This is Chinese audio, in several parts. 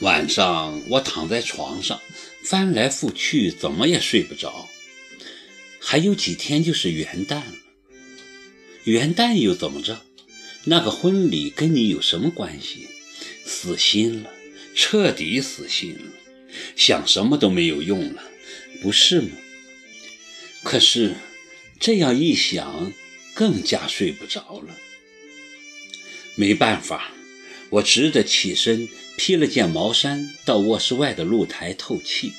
晚上我躺在床上，翻来覆去，怎么也睡不着。还有几天就是元旦了，元旦又怎么着？那个婚礼跟你有什么关系？死心了，彻底死心了，想什么都没有用了，不是吗？可是这样一想，更加睡不着了。没办法，我只得起身，披了件毛衫，到卧室外的露台透气。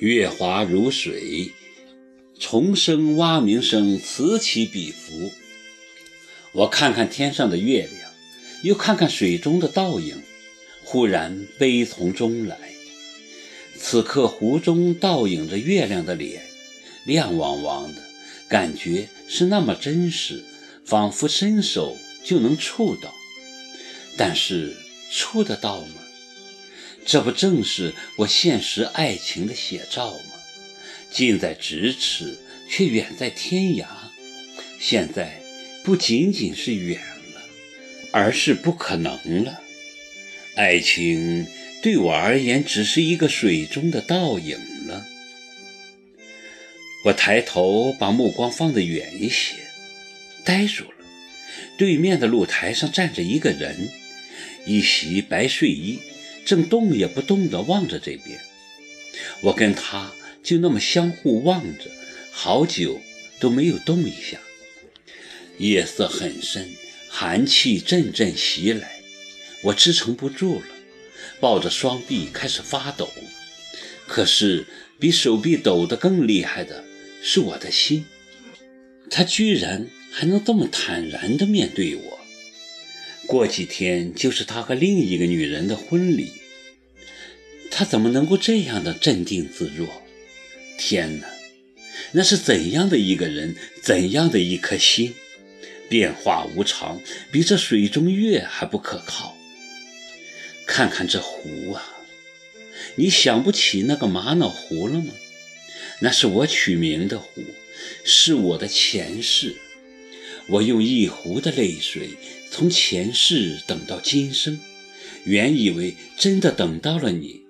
月华如水，虫声蛙鸣声此起彼伏。我看看天上的月亮，又看看水中的倒影，忽然悲从中来。此刻湖中倒影着月亮的脸，亮汪汪的，感觉是那么真实，仿佛伸手。就能触到，但是触得到吗？这不正是我现实爱情的写照吗？近在咫尺，却远在天涯。现在不仅仅是远了，而是不可能了。爱情对我而言，只是一个水中的倒影了。我抬头，把目光放得远一些，呆住了。对面的露台上站着一个人，一袭白睡衣，正动也不动地望着这边。我跟他就那么相互望着，好久都没有动一下。夜色很深，寒气阵阵袭来，我支撑不住了，抱着双臂开始发抖。可是比手臂抖得更厉害的是我的心，他居然。还能这么坦然地面对我？过几天就是他和另一个女人的婚礼，他怎么能够这样的镇定自若？天哪，那是怎样的一个人，怎样的一颗心？变化无常，比这水中月还不可靠。看看这湖啊，你想不起那个玛瑙湖了吗？那是我取名的湖，是我的前世。我用一壶的泪水，从前世等到今生，原以为真的等到了你，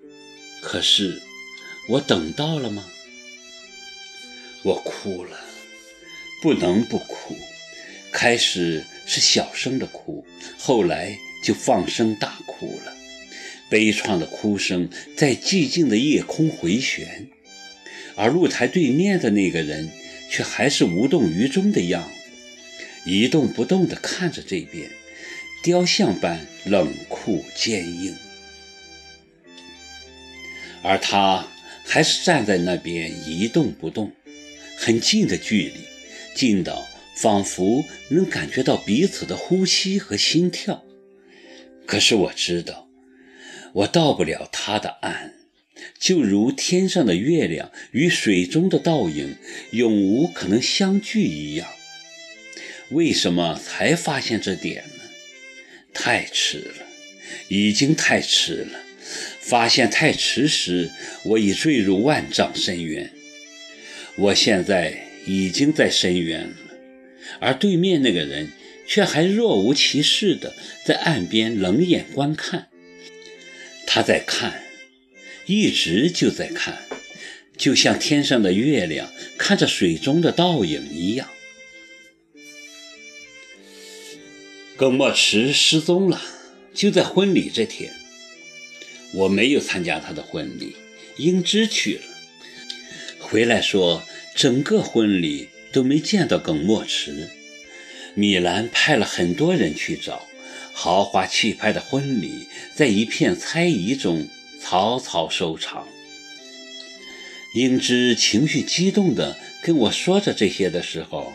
可是我等到了吗？我哭了，不能不哭。开始是小声的哭，后来就放声大哭了。悲怆的哭声在寂静的夜空回旋，而露台对面的那个人却还是无动于衷的样子。一动不动地看着这边，雕像般冷酷坚硬，而他还是站在那边一动不动，很近的距离，近到仿佛能感觉到彼此的呼吸和心跳。可是我知道，我到不了他的岸，就如天上的月亮与水中的倒影永无可能相聚一样。为什么才发现这点呢？太迟了，已经太迟了。发现太迟时，我已坠入万丈深渊。我现在已经在深渊了，而对面那个人却还若无其事地在岸边冷眼观看。他在看，一直就在看，就像天上的月亮看着水中的倒影一样。耿墨池失踪了，就在婚礼这天。我没有参加他的婚礼，英芝去了，回来说整个婚礼都没见到耿墨池。米兰派了很多人去找，豪华气派的婚礼在一片猜疑中草草收场。英芝情绪激动地跟我说着这些的时候。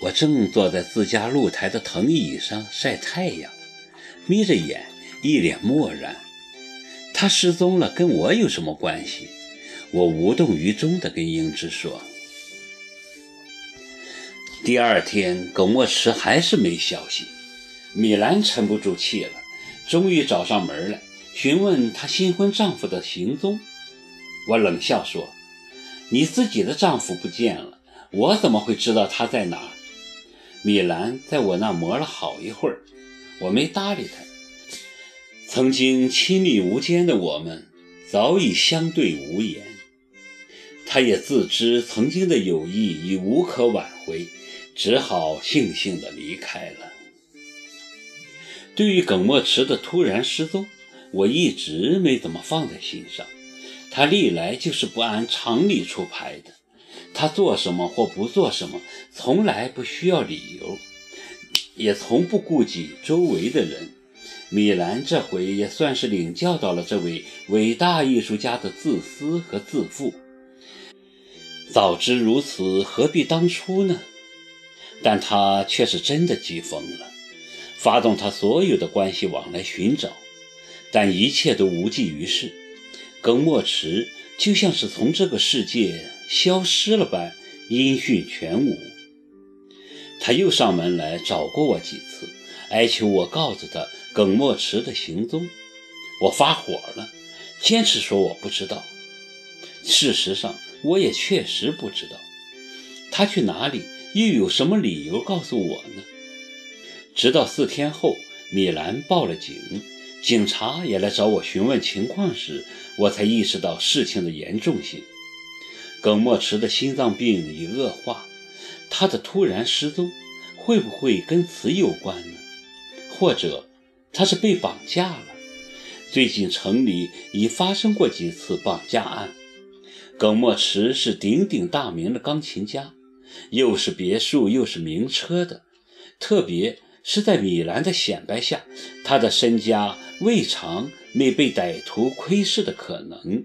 我正坐在自家露台的藤椅上晒太阳，眯着眼，一脸漠然。他失踪了，跟我有什么关系？我无动于衷地跟英芝说。第二天，耿墨池还是没消息。米兰沉不住气了，终于找上门来，询问她新婚丈夫的行踪。我冷笑说：“你自己的丈夫不见了，我怎么会知道他在哪儿？”米兰在我那磨了好一会儿，我没搭理他。曾经亲密无间的我们，早已相对无言。他也自知曾经的友谊已无可挽回，只好悻悻地离开了。对于耿墨池的突然失踪，我一直没怎么放在心上。他历来就是不按常理出牌的，他做什么或不做什么，从来不需要理由，也从不顾及周围的人。米兰这回也算是领教到了这位伟大艺术家的自私和自负。早知如此，何必当初呢？但他却是真的急疯了，发动他所有的关系网来寻找，但一切都无济于事。耿墨池就像是从这个世界消失了般，音讯全无。他又上门来找过我几次，哀求我告诉他耿墨池的行踪。我发火了，坚持说我不知道。事实上，我也确实不知道。他去哪里，又有什么理由告诉我呢？直到四天后，米兰报了警。警察也来找我询问情况时，我才意识到事情的严重性。耿墨池的心脏病已恶化，他的突然失踪会不会跟此有关呢？或者他是被绑架了？最近城里已发生过几次绑架案。耿墨池是鼎鼎大名的钢琴家，又是别墅又是名车的，特别。是在米兰的显摆下，他的身家未尝没被歹徒窥视的可能。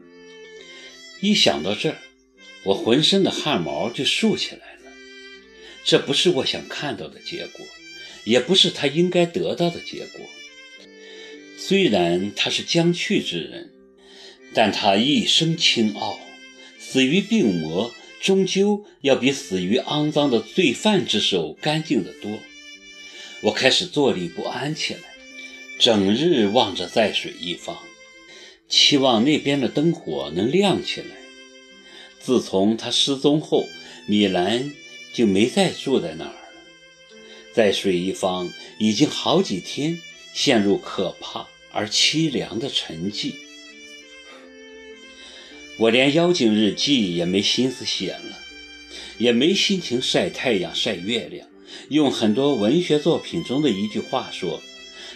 一想到这儿，我浑身的汗毛就竖起来了。这不是我想看到的结果，也不是他应该得到的结果。虽然他是将去之人，但他一生清傲，死于病魔，终究要比死于肮脏的罪犯之手干净得多。我开始坐立不安起来，整日望着在水一方，期望那边的灯火能亮起来。自从他失踪后，米兰就没再住在那儿了。在水一方已经好几天陷入可怕而凄凉的沉寂。我连妖精日记也没心思写了，也没心情晒太阳晒月亮。用很多文学作品中的一句话说：“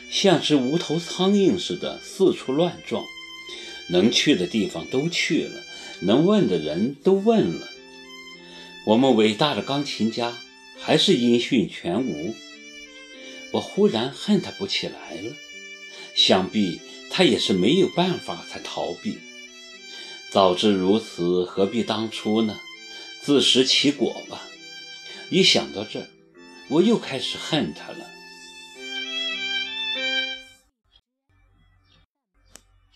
像只无头苍蝇似的四处乱撞，能去的地方都去了，能问的人都问了。我们伟大的钢琴家还是音讯全无。我忽然恨他不起来了，想必他也是没有办法才逃避。早知如此，何必当初呢？自食其果吧。一想到这儿。我又开始恨他了。